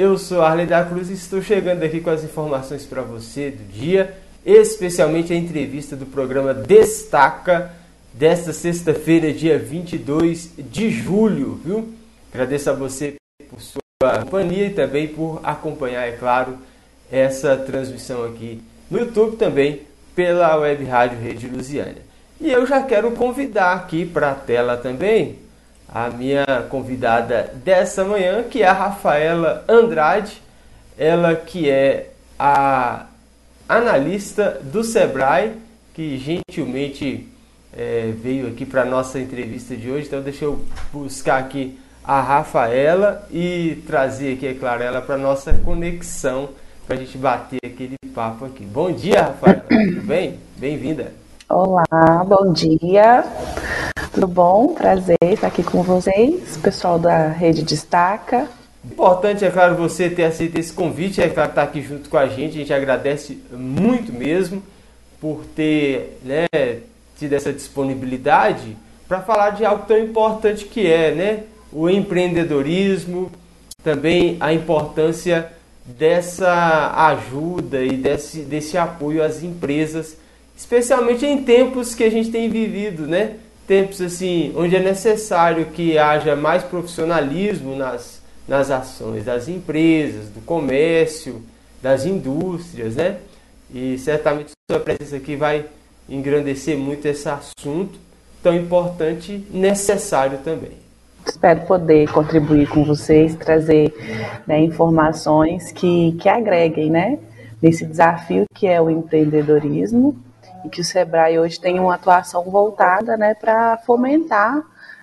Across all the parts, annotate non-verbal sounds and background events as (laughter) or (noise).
Eu sou Arley da Cruz e estou chegando aqui com as informações para você do dia, especialmente a entrevista do programa Destaca desta sexta-feira, dia 22 de julho, viu? Agradeço a você por sua companhia e também por acompanhar, é claro, essa transmissão aqui no YouTube também pela Web Rádio Rede Lusiânia. E eu já quero convidar aqui para a tela também a minha convidada dessa manhã, que é a Rafaela Andrade, ela que é a analista do Sebrae, que gentilmente é, veio aqui para a nossa entrevista de hoje. Então, deixa eu buscar aqui a Rafaela e trazer aqui, é claro, ela para nossa conexão, para a gente bater aquele papo aqui. Bom dia, Rafaela. Tudo bem? Bem-vinda. Olá, bom dia. Tudo bom? Prazer estar aqui com vocês, pessoal da Rede Destaca. Importante, é claro, você ter aceito esse convite, é claro, estar aqui junto com a gente. A gente agradece muito mesmo por ter né, tido essa disponibilidade para falar de algo tão importante que é né, o empreendedorismo, também a importância dessa ajuda e desse, desse apoio às empresas, especialmente em tempos que a gente tem vivido, né? Tempos assim onde é necessário que haja mais profissionalismo nas, nas ações das empresas, do comércio, das indústrias, né? E certamente sua presença aqui vai engrandecer muito esse assunto tão importante necessário também. Espero poder contribuir com vocês, trazer né, informações que, que agreguem né, nesse desafio que é o empreendedorismo e que o Sebrae hoje tem uma atuação voltada né, para fomentar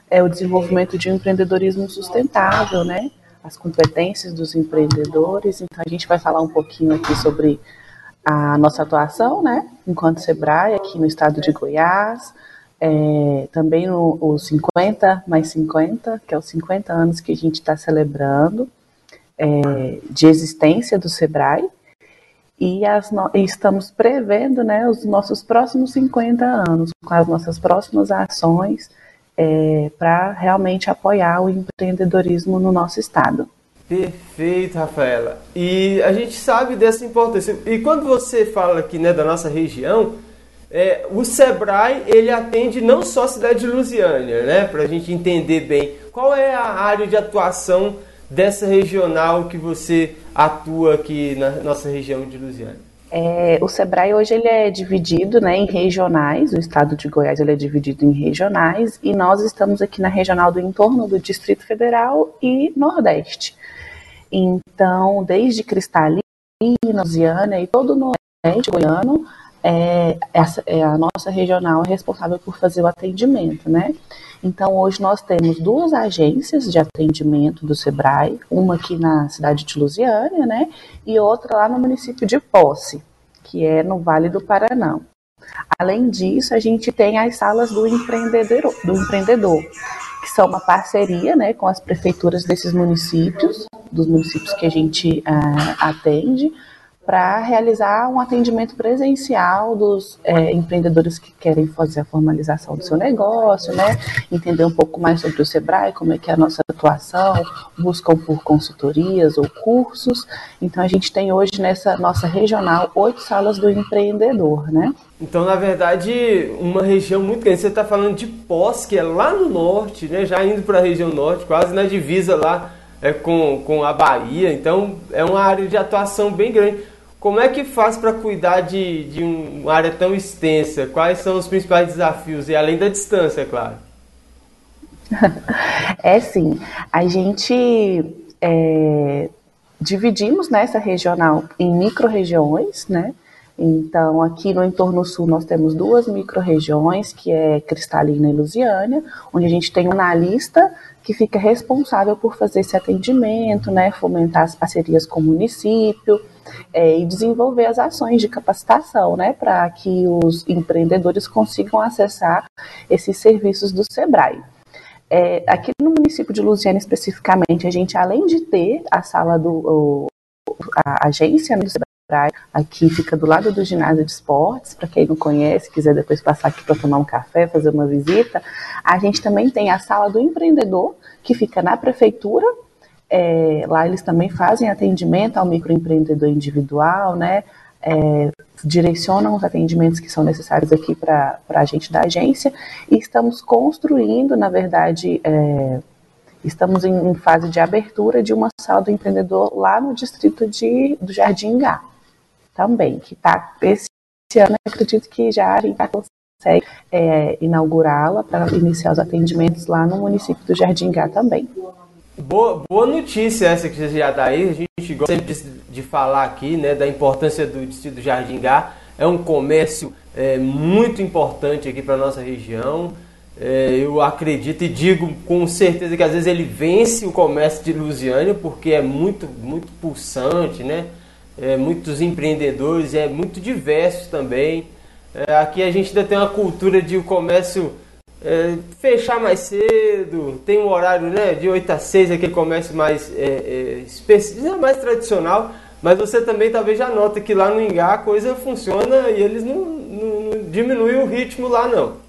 é, o desenvolvimento de um empreendedorismo sustentável, né, as competências dos empreendedores. Então, a gente vai falar um pouquinho aqui sobre a nossa atuação, né, enquanto Sebrae, aqui no estado de Goiás, é, também no, o 50 mais 50, que é os 50 anos que a gente está celebrando é, de existência do Sebrae, e, as, e estamos prevendo né, os nossos próximos 50 anos, com as nossas próximas ações é, para realmente apoiar o empreendedorismo no nosso estado. Perfeito, Rafaela. E a gente sabe dessa importância. E quando você fala aqui né, da nossa região, é, o Sebrae ele atende não só a cidade de Lusiânia, né, para a gente entender bem qual é a área de atuação dessa regional que você atua aqui na nossa região de Lusiana? É, o Sebrae hoje ele é dividido né, em regionais, o estado de Goiás ele é dividido em regionais e nós estamos aqui na regional do entorno do Distrito Federal e Nordeste. Então, desde Cristalina, Lusiana e todo o Nordeste goiano, é, essa, é a nossa regional é responsável por fazer o atendimento, né? Então, hoje nós temos duas agências de atendimento do SEBRAE, uma aqui na cidade de Lusiânia, né, e outra lá no município de Posse, que é no Vale do Paraná. Além disso, a gente tem as salas do empreendedor, do empreendedor que são uma parceria né, com as prefeituras desses municípios, dos municípios que a gente uh, atende, para realizar um atendimento presencial dos é, empreendedores que querem fazer a formalização do seu negócio, né? Entender um pouco mais sobre o Sebrae, como é que é a nossa atuação, buscam por consultorias ou cursos. Então a gente tem hoje nessa nossa regional oito salas do empreendedor, né? Então, na verdade, uma região muito grande. Você está falando de Pós, que é lá no norte, né? Já indo para a região norte, quase na divisa lá é, com, com a Bahia. Então, é uma área de atuação bem grande. Como é que faz para cuidar de, de uma área tão extensa? Quais são os principais desafios? E além da distância, é claro. (laughs) É sim, a gente é, dividimos nessa regional em micro-regiões, né? Então, aqui no entorno sul, nós temos duas micro-regiões, que é Cristalina e Lusiânia, onde a gente tem um analista que fica responsável por fazer esse atendimento, né, fomentar as parcerias com o município, é, e desenvolver as ações de capacitação, né, para que os empreendedores consigam acessar esses serviços do SEBRAE. É, aqui no município de Lusiana especificamente, a gente, além de ter a sala do o, a agência né, do SEBRAE, aqui fica do lado do ginásio de esportes, para quem não conhece, quiser depois passar aqui para tomar um café, fazer uma visita, a gente também tem a sala do empreendedor, que fica na prefeitura, É, lá eles também fazem atendimento ao microempreendedor individual, né? É, direcionam os atendimentos que são necessários aqui para a gente da agência. E estamos construindo, na verdade, é, estamos em, em, fase de abertura de uma sala do empreendedor lá no distrito de, do Jardim Gá, também, que está esse ano, acredito que já a gente consegue é, inaugurá-la para iniciar os atendimentos lá no município do Jardim Gá também. Boa, boa notícia essa que você já dá aí. A gente gosta sempre de, falar aqui né, da importância do Distrito Jardim Gá. É um comércio é, muito importante aqui para a nossa região. É, eu acredito e digo com certeza que às vezes ele vence o comércio de Lusiânia porque é muito, muito pulsante, né? É, muitos empreendedores, é muito diverso também. É, aqui a gente ainda tem uma cultura de o comércio é, fechar mais cedo, tem um horário né, de 8 a 6, aquele comércio mais, é, é, mais tradicional, mas você também talvez já nota que lá no Ingá a coisa funciona e eles não, não, não diminuem o ritmo lá não.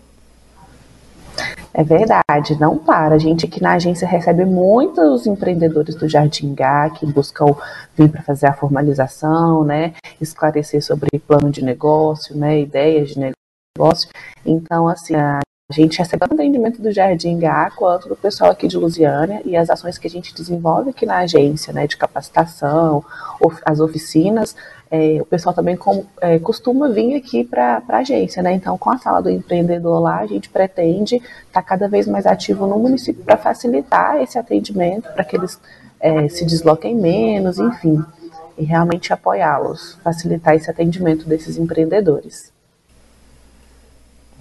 É verdade, não para. A gente aqui na agência recebe muitos empreendedores do Jardim Gá que buscam vir para fazer a formalização, né, esclarecer sobre plano de negócio, né, ideias de negócio. Então, assim, a gente recebe tanto atendimento do Jardim Gá quanto do pessoal aqui de Lusiânia e as ações que a gente desenvolve aqui na agência, né, de capacitação, as oficinas, é, o pessoal também com, é, costuma vir aqui para a agência, né? Então, com a sala do empreendedor lá, a gente pretende estar tá cada vez mais ativo no município para facilitar esse atendimento, para que eles é, se desloquem menos, enfim, e realmente apoiá-los, facilitar esse atendimento desses empreendedores.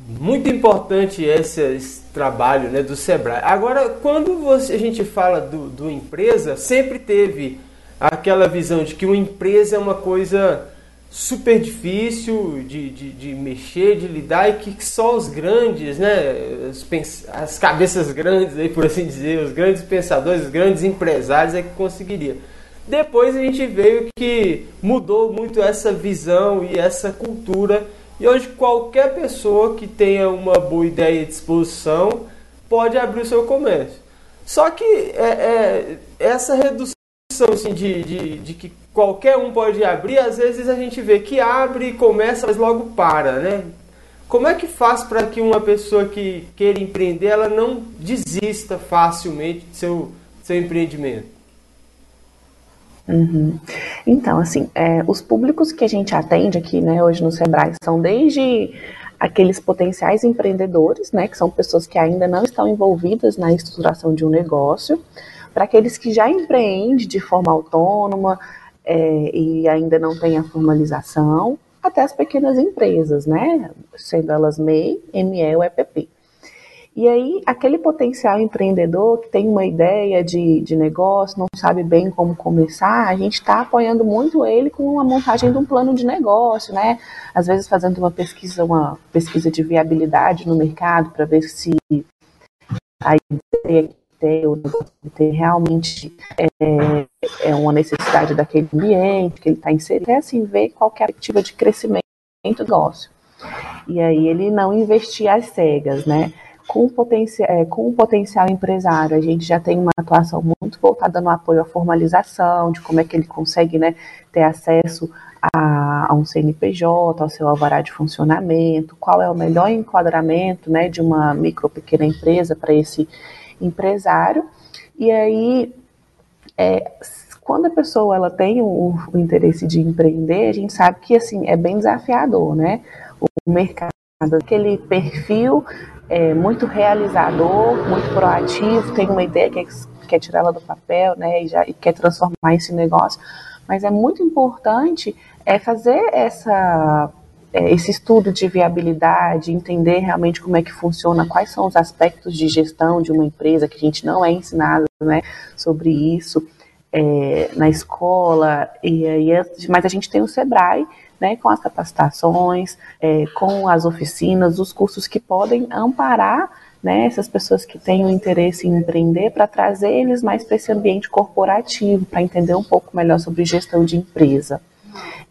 Muito importante esse, esse, trabalho né, do Sebrae. Agora, quando você, a gente fala do, do empresa, sempre teve aquela visão de que uma empresa é uma coisa super difícil de, de, de mexer, de lidar e que só os grandes, né, as, as cabeças grandes, aí, por assim dizer, os grandes pensadores, os grandes empresários é que conseguiria. Depois a gente veio que mudou muito essa visão e essa cultura e hoje qualquer pessoa que tenha uma boa ideia e disposição pode abrir o seu comércio. Só que é, é essa redução assim, de, de, de, que qualquer um pode abrir, às vezes a gente vê que abre e começa, mas logo para, né? Como é que faz para que uma pessoa que queira empreender, ela não desista facilmente do seu, seu empreendimento? Uhum. Então, assim, é, os públicos que a gente atende aqui, né, hoje no Sebrae, são desde aqueles potenciais empreendedores, né, que são pessoas que ainda não estão envolvidas na estruturação de um negócio, para aqueles que já empreendem de forma autônoma é, e ainda não têm a formalização, até as pequenas empresas, né, sendo elas MEI, ME ou EPP. E aí, aquele potencial empreendedor que tem uma ideia de, de negócio, não sabe bem como começar, a gente está apoiando muito ele com a montagem de um plano de negócio, né? Às vezes fazendo uma pesquisa, uma pesquisa de viabilidade no mercado para ver se a ideia tem, o tem realmente é, é, uma necessidade daquele ambiente que ele está inserido, é assim, ver qual é a perspectiva de crescimento do negócio. E aí ele não investir às cegas, né? com, potencial, é, com o potencial empresário, a gente já tem uma atuação muito voltada no apoio à formalização, de como é que ele consegue né, ter acesso a, a, um CNPJ, ao seu alvará de funcionamento, qual é o melhor enquadramento né, de uma micro pequena empresa para esse empresário. E aí, é, quando a pessoa ela tem o, o, interesse de empreender, a gente sabe que assim é bem desafiador, né? O mercado, aquele perfil é, muito realizador, muito proativo, tem uma ideia que quer tirá-la do papel, né, e, já, e quer transformar esse negócio, mas é muito importante é fazer essa é, esse estudo de viabilidade, entender realmente como é que funciona, quais são os aspectos de gestão de uma empresa que a gente não é ensinado, né, sobre isso é, na escola, e, e, mas a gente tem o Sebrae né, com as capacitações, é, com as oficinas, os cursos que podem amparar né, essas pessoas que têm o interesse em empreender para trazer eles mais para esse ambiente corporativo, para entender um pouco melhor sobre gestão de empresa.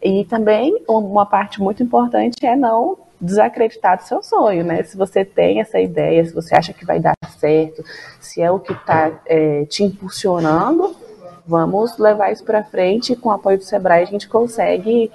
E também uma parte muito importante é não desacreditar do seu sonho, né? Se você tem essa ideia, se você acha que vai dar certo, se é o que está é, te impulsionando, vamos levar isso para frente com o apoio do Sebrae a gente consegue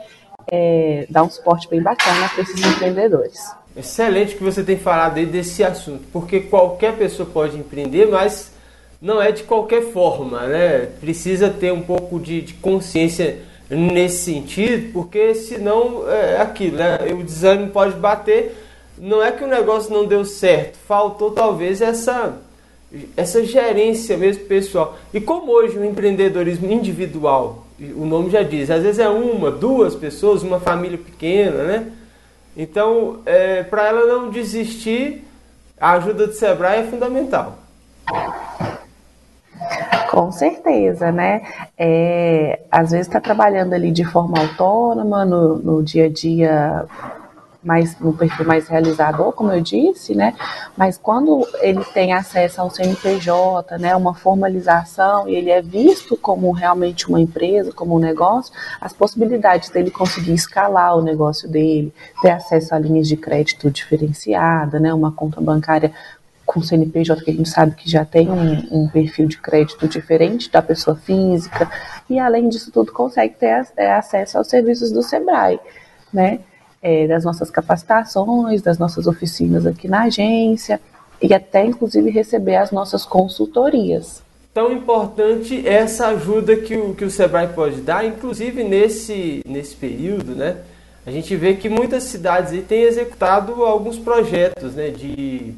é, dar um suporte bem bacana para esses empreendedores. Excelente que você tem falado aí desse assunto, porque qualquer pessoa pode empreender, mas não é de qualquer forma, né? Precisa ter um pouco de, de consciência nesse sentido, porque senão é aquilo, né? O desânimo pode bater. Não é que o negócio não deu certo, faltou talvez essa essa gerência mesmo pessoal. E como hoje o empreendedorismo individual, o nome já diz, às vezes é uma, duas pessoas, uma família pequena, né? Então, é, para ela não desistir, a ajuda do Sebrae é fundamental. Com certeza, né? É, às vezes está trabalhando ali de forma autônoma, no, no dia a dia mais no perfil mais realizador, como eu disse, né? Mas quando ele tem acesso ao CNPJ, né, uma formalização e ele é visto como realmente uma empresa, como um negócio, as possibilidades dele conseguir escalar o negócio dele, ter acesso a linhas de crédito diferenciada, né, uma conta bancária com CNPJ que a gente sabe que já tem um, um, perfil de crédito diferente da pessoa física e além disso tudo consegue ter é, acesso aos serviços do Sebrae, né? é, das nossas capacitações, das nossas oficinas aqui na agência e até inclusive receber as nossas consultorias. Tão importante essa ajuda que o, que o Sebrae pode dar, inclusive nesse, nesse período, né? A gente vê que muitas cidades têm executado alguns projetos, né, de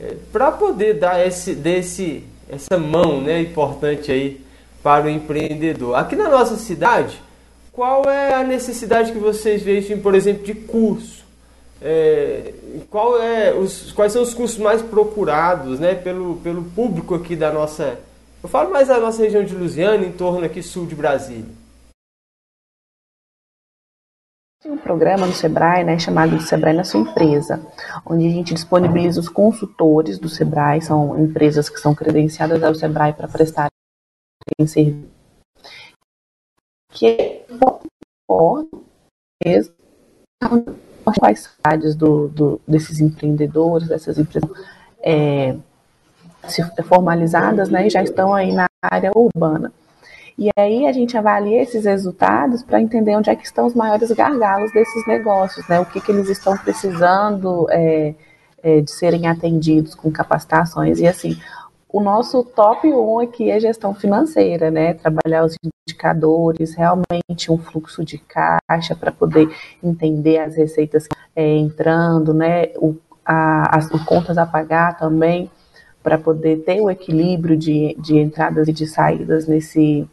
é, para poder dar esse, desse, essa mão, né, importante aí para o empreendedor. Aqui na nossa cidade, qual é a necessidade que vocês veem, por exemplo, de curso? É, qual é os, quais são os cursos mais procurados né, pelo, pelo público aqui da nossa. Eu falo mais da nossa região de Lusiana, em torno aqui sul de Brasília. Tem um programa no Sebrae, né, chamado Sebrae na sua empresa, onde a gente disponibiliza os consultores do Sebrae, são empresas que são credenciadas ao Sebrae para prestar serviço que é mesmo quais áreas do, do, desses empreendedores, dessas empresas é, formalizadas, né, e já estão aí na área urbana. E aí a gente avalia esses resultados para entender onde é que estão os maiores gargalos desses negócios, né, o que, que eles estão precisando é, é, de serem atendidos com capacitações. E assim, o nosso top 1 aqui é gestão financeira, né? Trabalhar os indicadores, realmente um fluxo de caixa para poder entender as receitas é, entrando, né? O, a, as contas a pagar também, para poder ter o equilíbrio de, de entradas e de saídas nesse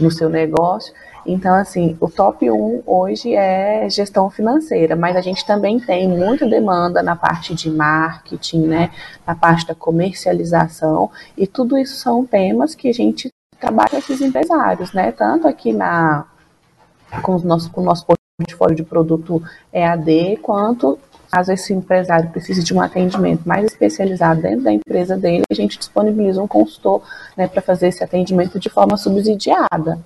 no seu negócio. Então, assim, o top 1 hoje é gestão financeira, mas a gente também tem muita demanda na parte de marketing, né, na parte da comercialização, e tudo isso são temas que a gente trabalha com esses empresários, né, tanto aqui na, com, o nosso, com o nosso portfólio de produto EAD, quanto caso esse empresário precise de um atendimento mais especializado dentro da empresa dele, a gente disponibiliza um consultor né, para fazer esse atendimento de forma subsidiada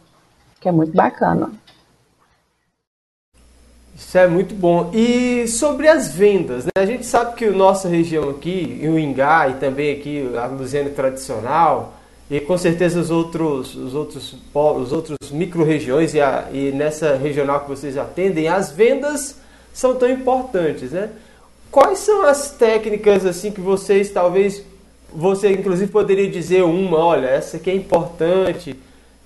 que é muito bacana. Isso é muito bom. E sobre as vendas, né? a gente sabe que a nossa região aqui, o Ingá e também aqui a Luziana tradicional, e com certeza os outros, os outros, os outros micro-regiões e, e nessa regional que vocês atendem, as vendas são tão importantes, né? Quais são as técnicas assim que vocês talvez você inclusive poderia dizer uma, olha, essa aqui é importante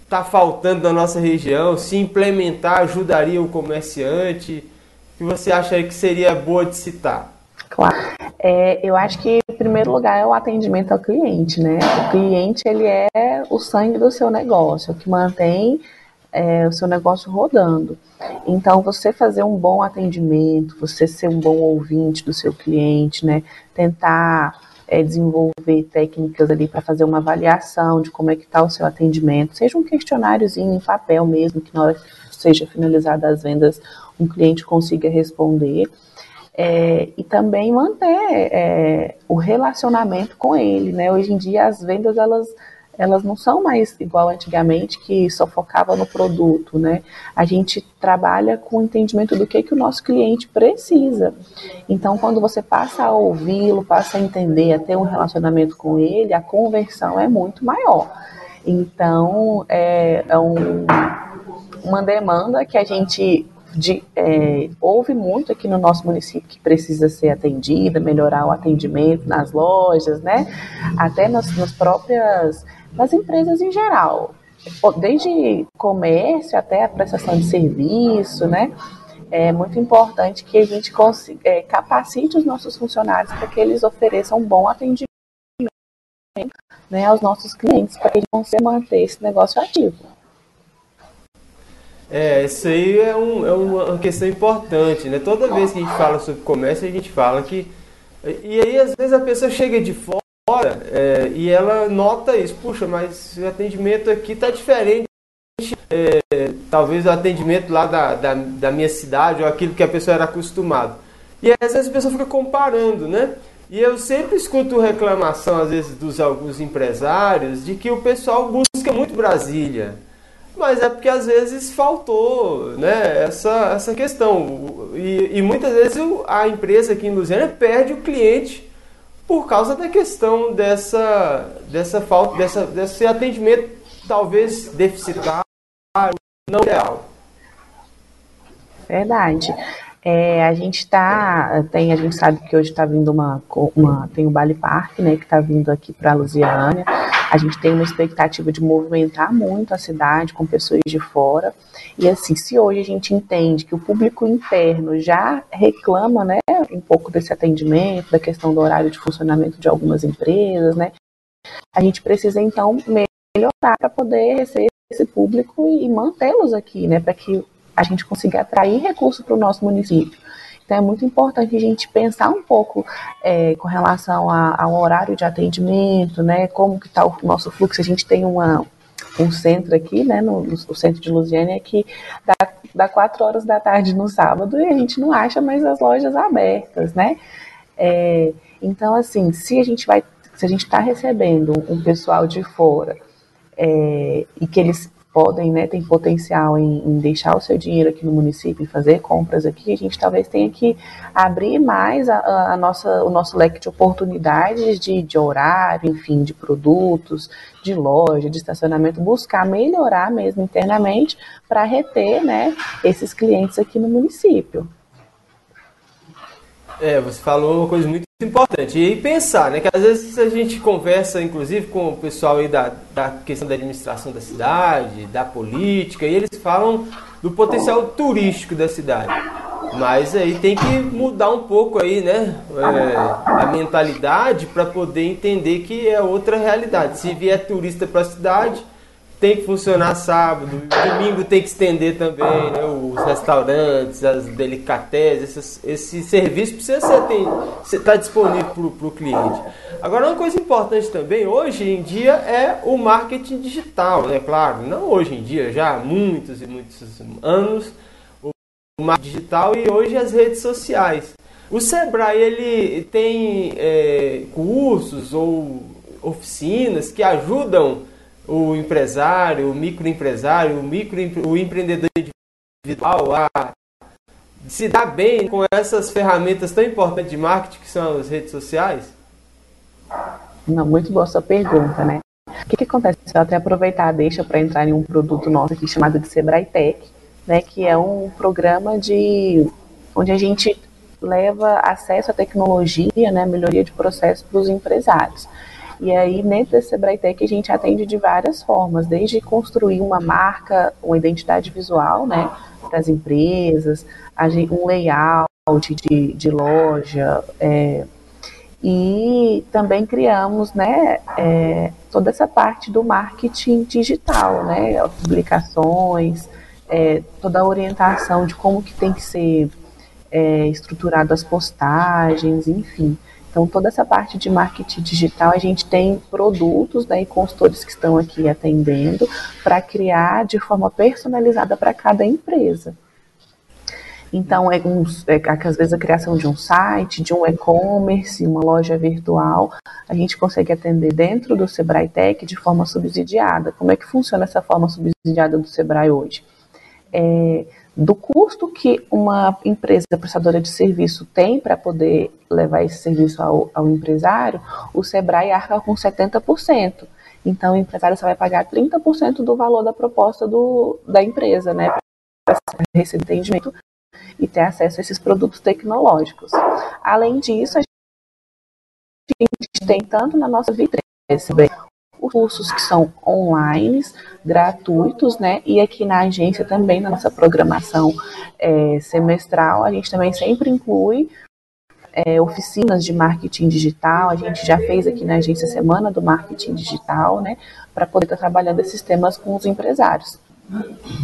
está faltando na nossa região, se implementar ajudaria o comerciante? Que você acha que seria boa de citar? Claro. É, eu acho que, em primeiro lugar, é o atendimento ao cliente, né? O cliente, ele é o sangue do seu negócio, o que mantém é, o seu negócio rodando. Então, você fazer um bom atendimento, você ser um bom ouvinte do seu cliente, né? Tentar é, desenvolver técnicas ali para fazer uma avaliação de como é que está o seu atendimento, seja um questionáriozinho em papel mesmo, que na hora que seja finalizada as vendas, um cliente consiga responder. É, e também manter é, o relacionamento com ele, né? Hoje em dia as vendas elas elas não são mais igual antigamente que só focava no produto, né? A gente trabalha com o entendimento do que que o nosso cliente precisa. Então, quando você passa a ouvi-lo, passa a entender, a ter um relacionamento com ele, a conversão é muito maior. Então, é, é um, uma demanda que a gente de, é, muito aqui no nosso município que precisa ser atendida, melhorar o atendimento nas lojas, né? Até nas, nas próprias, nas empresas em geral, desde comércio até a prestação de serviço, né? É muito importante que a gente consiga, é, capacite os nossos funcionários para que eles ofereçam um bom atendimento né, aos nossos clientes, para que a gente consiga manter esse negócio ativo. É, isso aí é, um, é, uma questão importante, né? Toda vez que a gente fala sobre comércio, a gente fala que. E aí, às vezes, a pessoa chega de fora é, e ela nota isso. Puxa, mas o atendimento aqui está diferente. É, talvez o atendimento lá da, da, da, minha cidade ou aquilo que a pessoa era acostumado. E às vezes a pessoa fica comparando, né? E eu sempre escuto reclamação, às vezes, dos alguns empresários, de que o pessoal busca muito Brasília mas é porque às vezes faltou né, essa, essa questão. E, e muitas vezes a empresa aqui em Lusiana perde o cliente por causa da questão dessa, dessa falta, dessa, desse atendimento talvez deficitário, não real. Verdade. É, a gente está, tem, a gente sabe que hoje está vindo uma, uma, tem o Bali Park, né, que está vindo aqui para a Lusiânia. A gente tem uma expectativa de movimentar muito a cidade com pessoas de fora. E assim, se hoje a gente entende que o público interno já reclama, né, um pouco desse atendimento, da questão do horário de funcionamento de algumas empresas, né, a gente precisa então melhorar para poder receber esse público e mantê-los aqui, né, para que a gente consiga atrair recursos para o nosso município. Então é muito importante a gente pensar um pouco é, com relação a, ao horário de atendimento, né? Como que está o nosso fluxo. A gente tem uma, um centro aqui, né, no, no centro de Lusiânia, que dá, dá quatro horas da tarde no sábado e a gente não acha mais as lojas abertas, né? É, então, assim, se a gente vai, se a gente está recebendo um pessoal de fora é, e que eles podem, né, tem potencial em, em, deixar o seu dinheiro aqui no município e fazer compras aqui, a gente talvez tenha que abrir mais a, a nossa, o nosso leque de oportunidades de, de horário, enfim, de produtos, de loja, de estacionamento, buscar melhorar mesmo internamente para reter, né, esses clientes aqui no município. É, você falou uma coisa muito importante. E pensar, né? Que às vezes a gente conversa, inclusive, com o pessoal aí da, da questão da administração da cidade, da política, e eles falam do potencial turístico da cidade. Mas aí tem que mudar um pouco aí, né? É, a mentalidade para poder entender que é outra realidade. Se vier turista para a cidade tem que funcionar sábado, domingo tem que estender também, né, os restaurantes, as delicatessen, esse serviço precisa ser estar tá disponível para o cliente. Agora, uma coisa importante também, hoje em dia, é o marketing digital, né? Claro, não hoje em dia, já há muitos e muitos anos, o marketing digital e hoje as redes sociais. O Sebrae, ele tem é, cursos ou oficinas que ajudam o empresário, o microempresário, o, micro, o empreendedor individual a se dar bem com essas ferramentas tão importantes de marketing que são as redes sociais? Não, muito boa sua pergunta, né? O que, que acontece? Eu até aproveitar deixa para entrar em um produto nosso aqui chamado de Sebrae Tech, né, que é um programa de onde a gente leva acesso à tecnologia, né, melhoria de processos para os empresários. E aí, dentro desse Sebrae Tech, a gente atende de várias formas, desde construir uma marca, uma identidade visual, né, para as empresas, um layout de, de loja, é, e também criamos, né, é, toda essa parte do marketing digital, né, publicações, é, toda a orientação de como que tem que ser é, estruturado as postagens, enfim. Então, toda essa parte de marketing digital, a gente tem produtos né, e consultores que estão aqui atendendo para criar de forma personalizada para cada empresa. Então, é, um, é, às vezes a criação de um site, de um e-commerce, uma loja virtual, a gente consegue atender dentro do Sebrae Tech de forma subsidiada. Como é que funciona essa forma subsidiada do Sebrae hoje? É, do custo que uma empresa prestadora de serviço tem para poder levar esse serviço ao, ao, empresário, o Sebrae arca com 70%. Então, o empresário só vai pagar 30% do valor da proposta do, da empresa, né? Para receber atendimento e ter acesso a esses produtos tecnológicos. Além disso, a gente tem tanto na nossa vitrine cursos que são online, gratuitos, né? E aqui na agência também, na nossa programação é, semestral, a gente também sempre inclui é, oficinas de marketing digital. A gente já fez aqui na agência Semana do Marketing Digital, né? Para poder estar trabalhando esses temas com os empresários.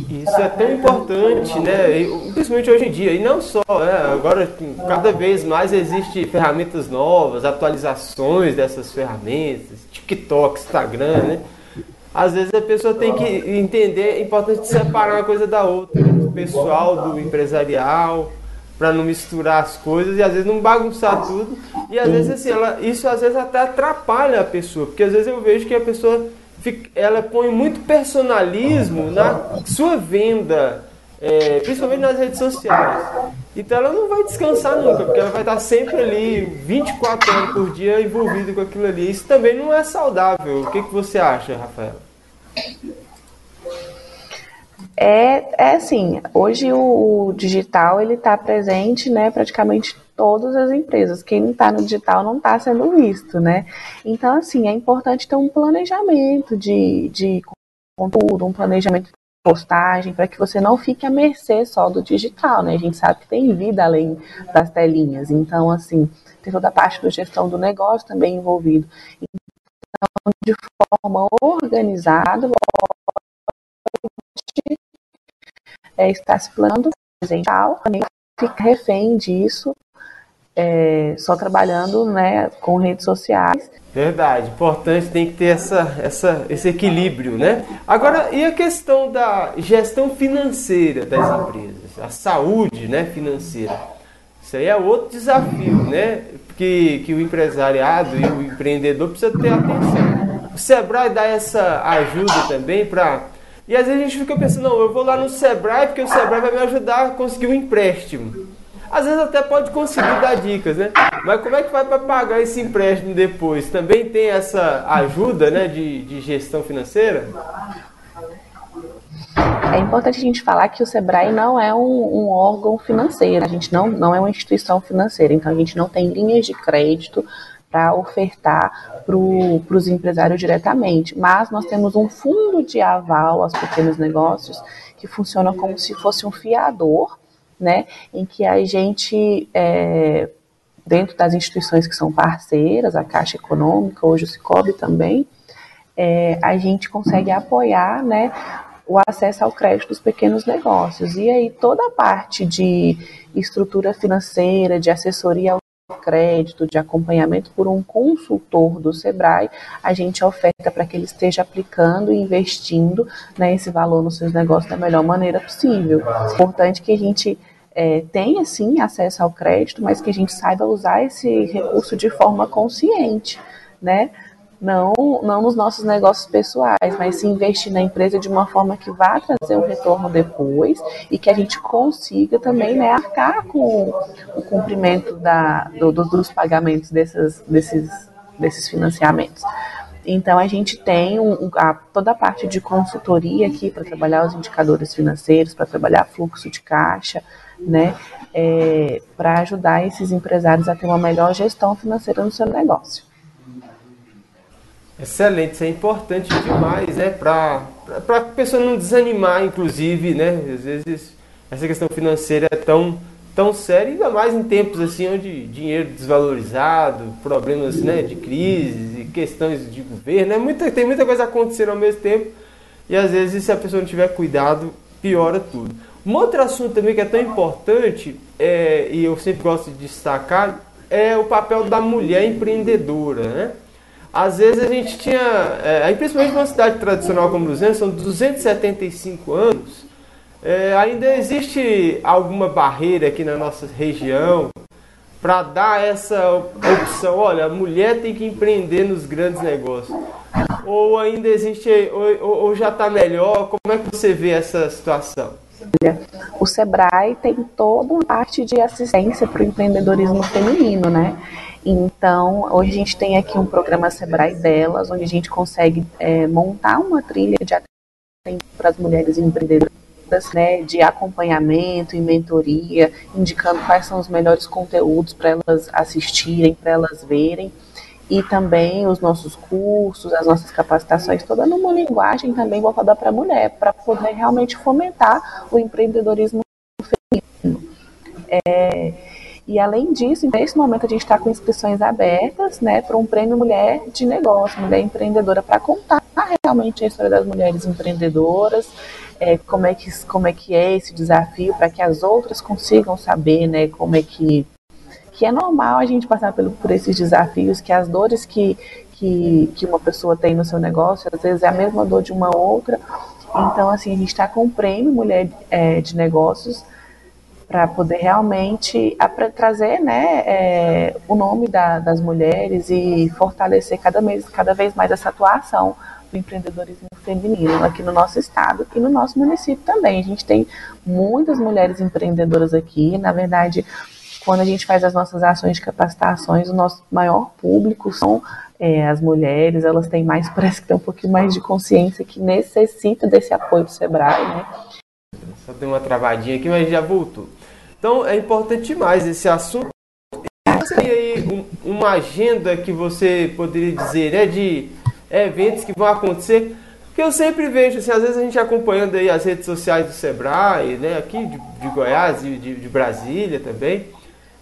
Isso é tão importante, né? principalmente hoje em dia. E não só, né? agora cada vez mais existem ferramentas novas, atualizações dessas ferramentas, TikTok, Instagram, né? Às vezes a pessoa tem que entender a importância de separar uma coisa da outra, do pessoal, do empresarial, para não misturar as coisas e às vezes não bagunçar tudo. E às vezes assim, ela, isso às vezes até atrapalha a pessoa, porque às vezes eu vejo que a pessoa ela põe muito personalismo na sua venda, é, principalmente nas redes sociais. Então ela não vai descansar nunca, porque ela vai estar sempre ali 24 horas por dia envolvida com aquilo ali. Isso também não é saudável. O que, que você acha, Rafaela? É, é assim, hoje o, o digital ele está presente, né, praticamente todas as empresas. Quem não está no digital não está sendo visto, né? Então, assim, é importante ter um planejamento de, de conteúdo, um planejamento de postagem, para que você não fique à mercê só do digital, né? A gente sabe que tem vida além das telinhas. Então, assim, tem toda a parte da gestão do negócio também envolvido. Então, de forma organizada, é, está se planejando presencial, também fica refém disso é, só trabalhando né, com redes sociais. Verdade, importante tem que ter essa, essa, esse equilíbrio, né? Agora, e a questão da gestão financeira das empresas, a saúde né, financeira? Isso aí é outro desafio, né? Que, que o empresariado e o empreendedor precisa ter atenção. O Sebrae dá essa ajuda também para. E às vezes a gente fica pensando, não, eu vou lá no Sebrae porque o Sebrae vai me ajudar a conseguir um empréstimo. Às vezes até pode conseguir dar dicas, né? Mas como é que vai para pagar esse empréstimo depois? Também tem essa ajuda né, de, de gestão financeira? É importante a gente falar que o Sebrae não é um, um, órgão financeiro, a gente não, não é uma instituição financeira, então a gente não tem linhas de crédito para ofertar para os empresários diretamente, mas nós temos um fundo de aval aos pequenos negócios que funciona como se fosse um fiador né, em que a gente, é, dentro das instituições que são parceiras, a Caixa Econômica, hoje o Cicobi também, é, a gente consegue apoiar, né, o acesso ao crédito dos pequenos negócios. E aí toda a parte de estrutura financeira, de assessoria ao crédito, de acompanhamento por um consultor do Sebrae, a gente oferta para que ele esteja aplicando e investindo né, esse valor nos seus negócios da melhor maneira possível. É importante que a gente é, tenha sim acesso ao crédito, mas que a gente saiba usar esse recurso de forma consciente, né? Não, não nos nossos negócios pessoais, mas se investir na empresa de uma forma que vá trazer um retorno depois e que a gente consiga também né, arcar com o cumprimento da, do, dos pagamentos desses, desses, desses financiamentos. Então a gente tem um, a, toda a parte de consultoria aqui para trabalhar os indicadores financeiros, para trabalhar fluxo de caixa, né, é, para ajudar esses empresários a ter uma melhor gestão financeira no seu negócio. Excelente, isso é importante demais, né? Para a pessoa não desanimar, inclusive, né? Às vezes essa questão financeira é tão, tão séria, ainda mais em tempos assim onde dinheiro desvalorizado, problemas né, de crise, questões de governo, né? muita, tem muita coisa acontecendo ao mesmo tempo e às vezes se a pessoa não tiver cuidado, piora tudo. Um outro assunto também que é tão importante, é, e eu sempre gosto de destacar, é o papel da mulher empreendedora, né? Às vezes a gente tinha, é, principalmente numa cidade tradicional como Luzena, são 275 anos, é, ainda existe alguma barreira aqui na nossa região para dar essa opção, olha, a mulher tem que empreender nos grandes negócios. Ou ainda existe, ou, ou já está melhor, como é que você vê essa situação? O Sebrae tem toda uma parte de assistência para o empreendedorismo feminino, né? Então, hoje a gente tem aqui um programa Sebrae Delas, onde a gente consegue é, montar uma trilha de atendimento para as mulheres empreendedoras, né, de acompanhamento e mentoria, indicando quais são os melhores conteúdos para elas assistirem, para elas verem e também os nossos cursos, as nossas capacitações, toda numa linguagem também voltada para a mulher, para poder realmente fomentar o empreendedorismo feminino. É, e além disso, nesse momento a gente está com inscrições abertas né, para um prêmio Mulher de Negócio, Mulher Empreendedora, para contar realmente a história das mulheres empreendedoras, é, como, é que, como é que é esse desafio, para que as outras consigam saber né, como é que que é normal a gente passar por, por esses desafios, que as dores que, que, que uma pessoa tem no seu negócio, às vezes é a mesma dor de uma outra. Então, assim, a gente está com o prêmio Mulher é, de Negócios para poder realmente trazer né, é, o nome da, das mulheres e fortalecer cada vez, cada vez mais essa atuação do empreendedorismo feminino aqui no nosso estado e no nosso município também. A gente tem muitas mulheres empreendedoras aqui, na verdade, quando a gente faz as nossas ações de capacitações, o nosso maior público são é, as mulheres, elas têm mais, (laughs) parece que tem um pouquinho mais de consciência que necessita desse apoio do Sebrae, né? Só deu uma travadinha aqui, mas já voltou. Então é importante demais esse assunto. Seria aí um, uma agenda que você poderia dizer, né, de eventos que vão acontecer? Porque eu sempre vejo, assim, às vezes a gente acompanhando aí as redes sociais do Sebrae, né, aqui de, de Goiás e de, de Brasília também,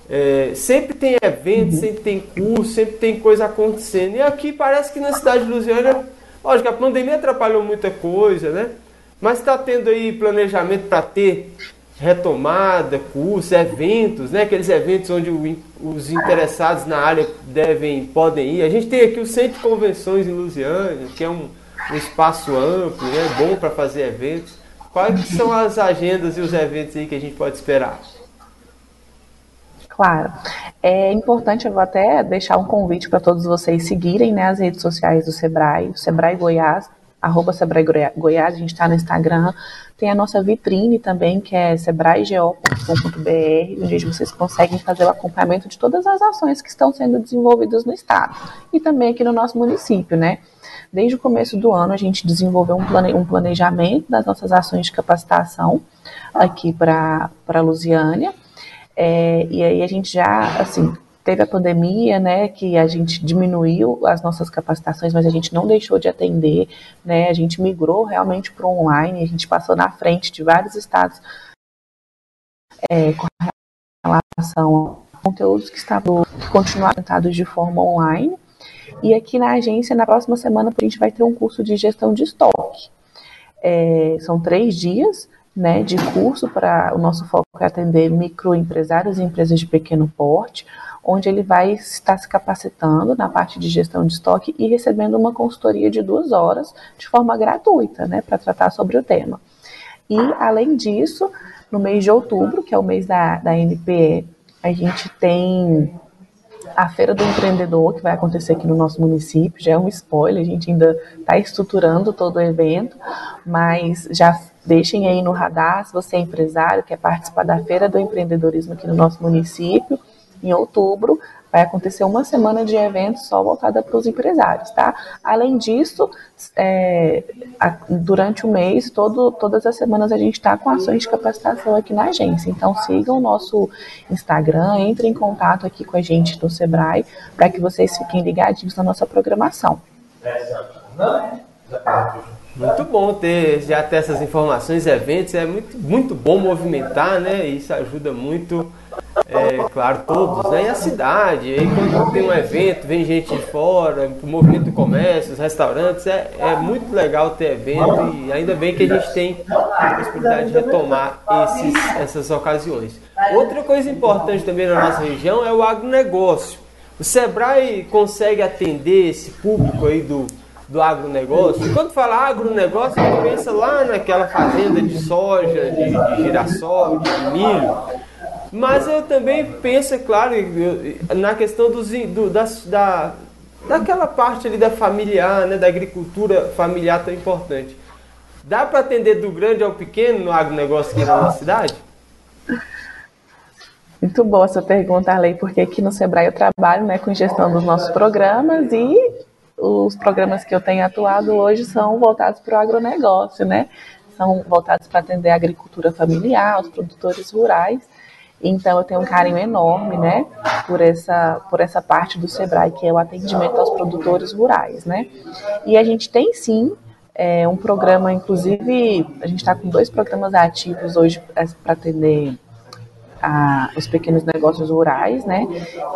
é, sempre tem evento, sempre tem curso, sempre tem coisa acontecendo. E aqui parece que na cidade de Lusiana, lógico, a pandemia atrapalhou muita coisa, né? Mas está tendo aí planejamento para ter retomada, curso, eventos, né? Aqueles eventos onde os interessados na área devem, podem ir. A gente tem aqui o Centro de Convenções em Lusiana, que é um, um espaço amplo, né? Bom para fazer eventos. Quais são as agendas e os eventos aí que a gente pode esperar? Claro. É importante, eu vou até deixar um convite para todos vocês seguirem né, as redes sociais do Sebrae, Sebrae Goiás, arroba Sebrae Goiás, a gente está no Instagram. Tem a nossa vitrine também, que é sebraego.com.br, onde vocês conseguem fazer o acompanhamento de todas as ações que estão sendo desenvolvidas no estado e também aqui no nosso município, né? Desde o começo do ano, a gente desenvolveu um, plane planejamento das nossas ações de capacitação aqui para a Lusiânia é, e aí a gente já, assim, teve a pandemia, né, que a gente diminuiu as nossas capacitações, mas a gente não deixou de atender, né, a gente migrou realmente para o online, a gente passou na frente de vários estados é, com relação a conteúdos que estavam apresentados de forma online. E aqui na agência, na próxima semana, a gente vai ter um curso de gestão de estoque. É, são três dias, né, de curso para o nosso foco é atender microempresários e empresas de pequeno porte, onde ele vai estar se capacitando na parte de gestão de estoque e recebendo uma consultoria de duas horas de forma gratuita, né, para tratar sobre o tema. E, além disso, no mês de outubro, que é o mês da, da NPE, a gente tem a Feira do Empreendedor, que vai acontecer aqui no nosso município, já é um spoiler, a gente ainda está estruturando todo o evento, mas já Deixem aí no radar, se você é empresário, quer participar da Feira do Empreendedorismo aqui no nosso município, em outubro, vai acontecer uma semana de eventos só voltada para os empresários, tá? Além disso, é, a, durante o mês, todo, todas as semanas a gente está com ações de capacitação aqui na agência. Então sigam o nosso Instagram, entrem em contato aqui com a gente do Sebrae, para que vocês fiquem ligadinhos na nossa programação. Muito bom ter já ter essas informações, eventos, é muito, muito bom movimentar, né? Isso ajuda muito, é, claro, todos, né? E a cidade, aí quando tem um evento, vem gente de fora, o movimento do comércio, os restaurantes, é, é muito legal ter evento e ainda bem que a gente tem a possibilidade de retomar esses, essas ocasiões. Outra coisa importante também na nossa região é o agronegócio. O Sebrae consegue atender esse público aí do do agronegócio. E quando fala agronegócio, a gente pensa lá naquela fazenda de soja, de, de girassol, de milho. Mas eu também penso, é claro, na questão dos, do, das, da, daquela parte ali da familiar, né, da agricultura familiar tão importante. Dá para atender do grande ao pequeno no agronegócio aqui na nossa cidade? Muito boa essa pergunta, Arley, porque aqui no Sebrae eu trabalho né, com gestão dos nossos programas e os programas que eu tenho atuado hoje são voltados para o agronegócio, né? São voltados para atender a agricultura familiar, os produtores rurais. Então eu tenho um carinho enorme, né, por essa por essa parte do Sebrae que é o atendimento aos produtores rurais, né? E a gente tem sim é, um programa, inclusive a gente está com dois programas ativos hoje para atender a, os pequenos negócios rurais, né,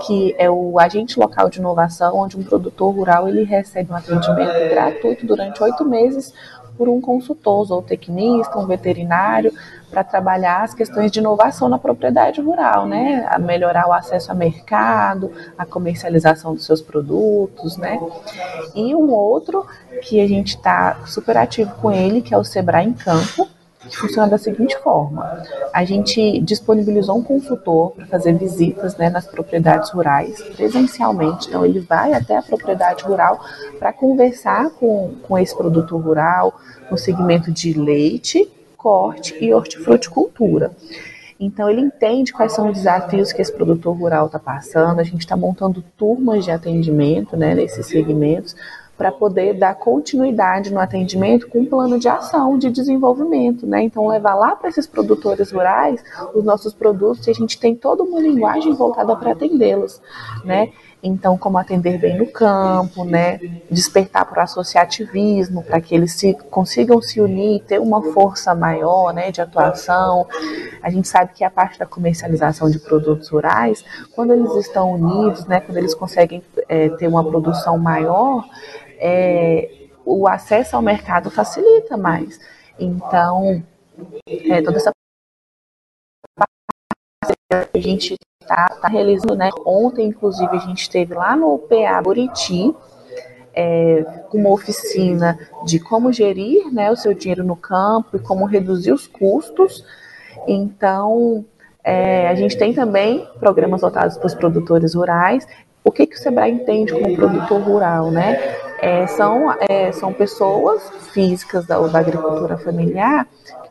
que é o agente local de inovação, onde um produtor rural ele recebe um atendimento gratuito durante oito meses por um consultor, ou tecnista, um veterinário, para trabalhar as questões de inovação na propriedade rural, né? A melhorar o acesso a mercado, a comercialização dos seus produtos, né? E um outro que a gente está super ativo com ele, que é o Sebrae em Campo, que funciona da seguinte forma: a gente disponibilizou um consultor para fazer visitas né, nas propriedades rurais presencialmente. Então, ele vai até a propriedade rural para conversar com, com esse produtor rural no segmento de leite, corte e hortifruticultura. Então, ele entende quais são os desafios que esse produtor rural está passando. A gente está montando turmas de atendimento né, nesses segmentos para poder dar continuidade no atendimento com um plano de ação de desenvolvimento, né? Então levar lá para esses produtores rurais os nossos produtos e a gente tem toda uma linguagem voltada para atendê-los, né? Então, como atender bem no campo, né? Despertar para o associativismo, para que eles se, consigam se unir, ter uma força maior, né? De atuação. A gente sabe que a parte da comercialização de produtos rurais, quando eles estão unidos, né? Quando eles conseguem é, ter uma produção maior, é, o acesso ao mercado facilita mais. Então, é, toda essa a gente está tá realizando, né? Ontem, inclusive, a gente esteve lá no PA Buriti, é, uma oficina de como gerir né, o seu dinheiro no campo e como reduzir os custos. Então, é, a gente tem também programas voltados para os produtores rurais. O que, que o Sebrae entende como produtor rural, né? É, são, é, são pessoas físicas da, da agricultura familiar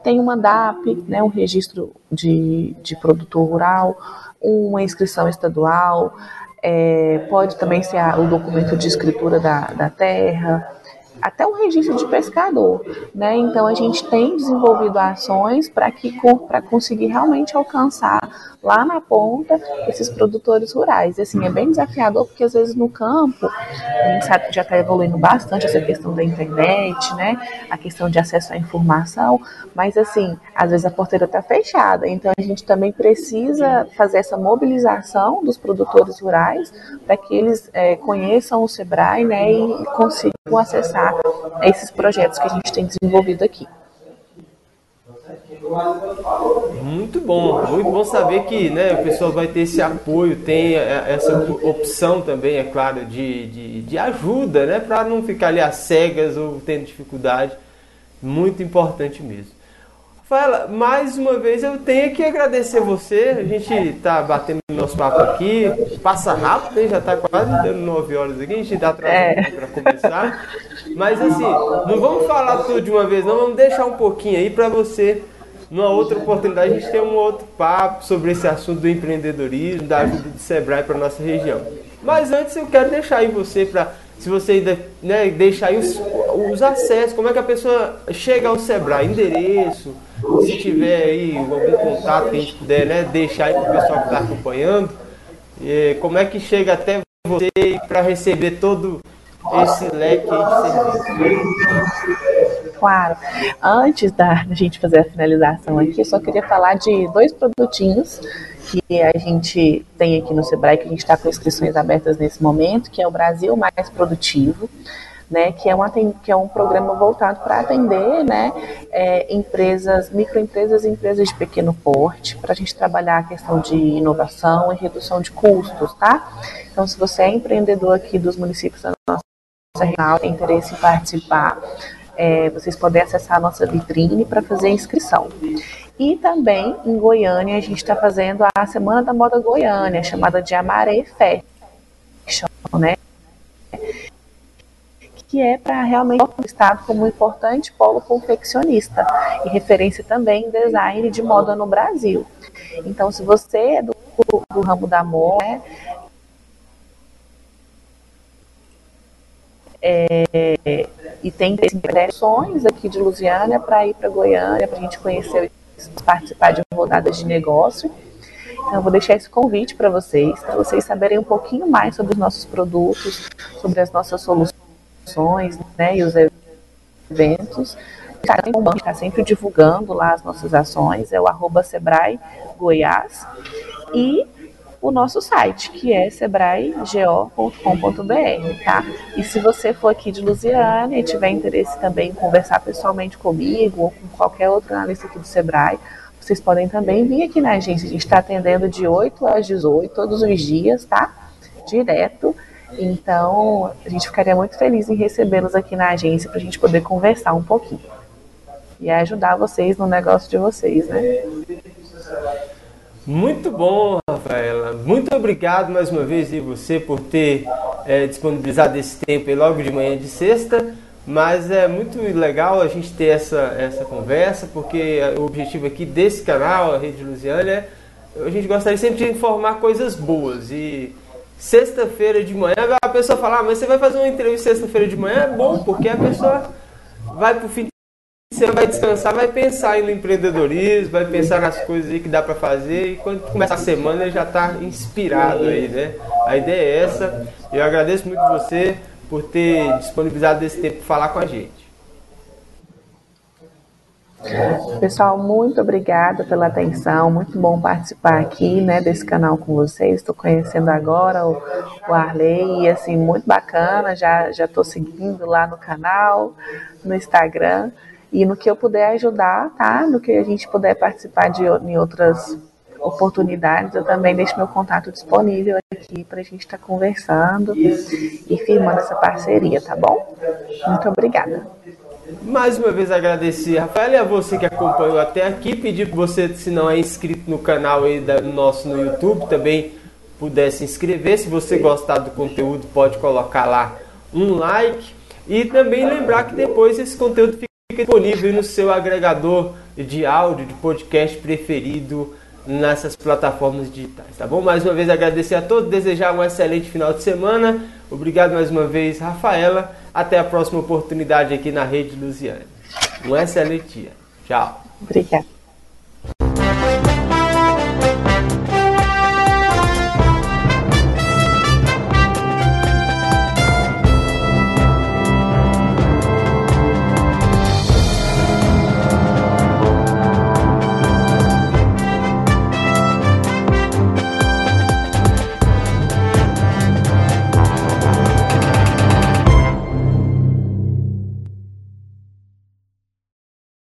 têm uma DAP, né, um registro de, de produtor rural, uma inscrição estadual, é, pode também ser a, o documento de escritura da, da terra, até um registro de pescador, né? Então a gente tem desenvolvido ações para conseguir realmente alcançar lá na ponta esses produtores rurais. Assim, é bem desafiador porque às vezes no campo a gente sabe que já está evoluindo bastante essa questão da internet, né? A questão de acesso à informação, mas assim, às vezes a porteira está fechada. Então a gente também precisa fazer essa mobilização dos produtores rurais para que eles é, conheçam o Sebrae, né? E consigam acessar esses projetos que a gente tem desenvolvido aqui. Muito bom, muito bom saber que né, o pessoal vai ter esse apoio, tem essa opção também, é claro, de, de, de ajuda, né, para não ficar ali às cegas ou tendo dificuldade. Muito importante mesmo. Fala, mais uma vez eu tenho que agradecer você. A gente está batendo nosso papo aqui, passa rápido, hein? já está quase dando 9 horas aqui, a gente está atrasando é. para começar. Mas assim, não vamos falar tudo de uma vez, não, vamos deixar um pouquinho aí para você numa outra oportunidade, a gente tem um outro papo sobre esse assunto do empreendedorismo, da ajuda do Sebrae para nossa região. Mas antes eu quero deixar aí você para, se você né, deixar aí os, os acessos, como é que a pessoa chega ao Sebrae, endereço, se tiver aí algum contato que a gente puder né, deixar aí para o pessoal que está acompanhando, e, como é que chega até você para receber todo esse leque de serviços. Claro. Antes da, gente fazer a finalização aqui, eu só queria falar de dois produtinhos que a gente tem aqui no Sebrae, que a gente está com inscrições abertas nesse momento, que é o Brasil Mais Produtivo. Né, que, é uma, que é um programa voltado para atender né, é, empresas, microempresas e empresas de pequeno porte, para a gente trabalhar a questão de inovação e redução de custos, tá? Então, se você é empreendedor aqui dos municípios da nossa regional, tem interesse em participar, é, vocês podem acessar a nossa vitrine para fazer a inscrição. E também em Goiânia a gente está fazendo a Semana da Moda Goiânia, chamada de Amaré Fashion, né? Que é para realmente o Estado como um importante polo confeccionista e referência também em design de moda no Brasil. Então, se você é do do ramo da moda, né? É, e tem interessões aqui de Lusiânia para ir para Goiânia, para a gente conhecer, participar de rodadas de negócio. Então, eu vou deixar esse convite para vocês, para vocês saberem um pouquinho mais sobre os nossos produtos, sobre as nossas soluções né, e os eventos. Está sempre divulgando lá as nossas ações, é o arroba Sebrae Goiás. E o nosso site, que é sebraego.com.br, tá? E se você for aqui de Lusiana e tiver interesse também em conversar pessoalmente comigo ou com qualquer outro analista aqui do Sebrae, vocês podem também vir aqui na agência. A gente está atendendo de 8 às 18, todos os dias, tá? Direto. Então, a gente ficaria muito feliz em recebê-los aqui na agência para a gente poder conversar um pouquinho. E ajudar vocês no negócio de vocês, né? Muito bom, Rafaela. Muito obrigado mais uma vez e você por ter é, disponibilizado esse tempo aí logo de manhã de sexta. Mas é muito legal a gente ter essa, essa conversa, porque o objetivo aqui desse canal, a Rede Lusiana, é a gente gostaria sempre de informar coisas boas. E sexta-feira de manhã, a pessoa fala, ah, mas você vai fazer uma entrevista sexta-feira de manhã? É bom, porque a pessoa vai para o fim você vai descansar, vai pensar no empreendedorismo, vai pensar nas coisas aí que dá para fazer e quando começa a semana já está inspirado aí, né? A ideia é essa. Eu agradeço muito você por ter disponibilizado esse tempo para falar com a gente. Pessoal, muito obrigada pela atenção. Muito bom participar aqui, né, desse canal com vocês. Estou conhecendo agora o, o Arley e assim muito bacana. Já já estou seguindo lá no canal, no Instagram e no que eu puder ajudar, tá? No que a gente puder participar de em outras oportunidades, eu também deixo meu contato disponível aqui para a gente estar tá conversando e firmando essa parceria, tá bom? Muito obrigada. Mais uma vez agradecer, Rafael, e a você que acompanhou até aqui. Pedir para você, se não é inscrito no canal aí da, nosso no YouTube, também pudesse inscrever. Se você gostar do conteúdo, pode colocar lá um like. E também lembrar que depois esse conteúdo fica disponível no seu agregador de áudio, de podcast preferido nessas plataformas digitais, tá bom? Mais uma vez agradecer a todos, desejar um excelente final de semana. Obrigado mais uma vez, Rafaela. Até a próxima oportunidade aqui na Rede Luziane. Um excelente dia. Tchau. Obrigada.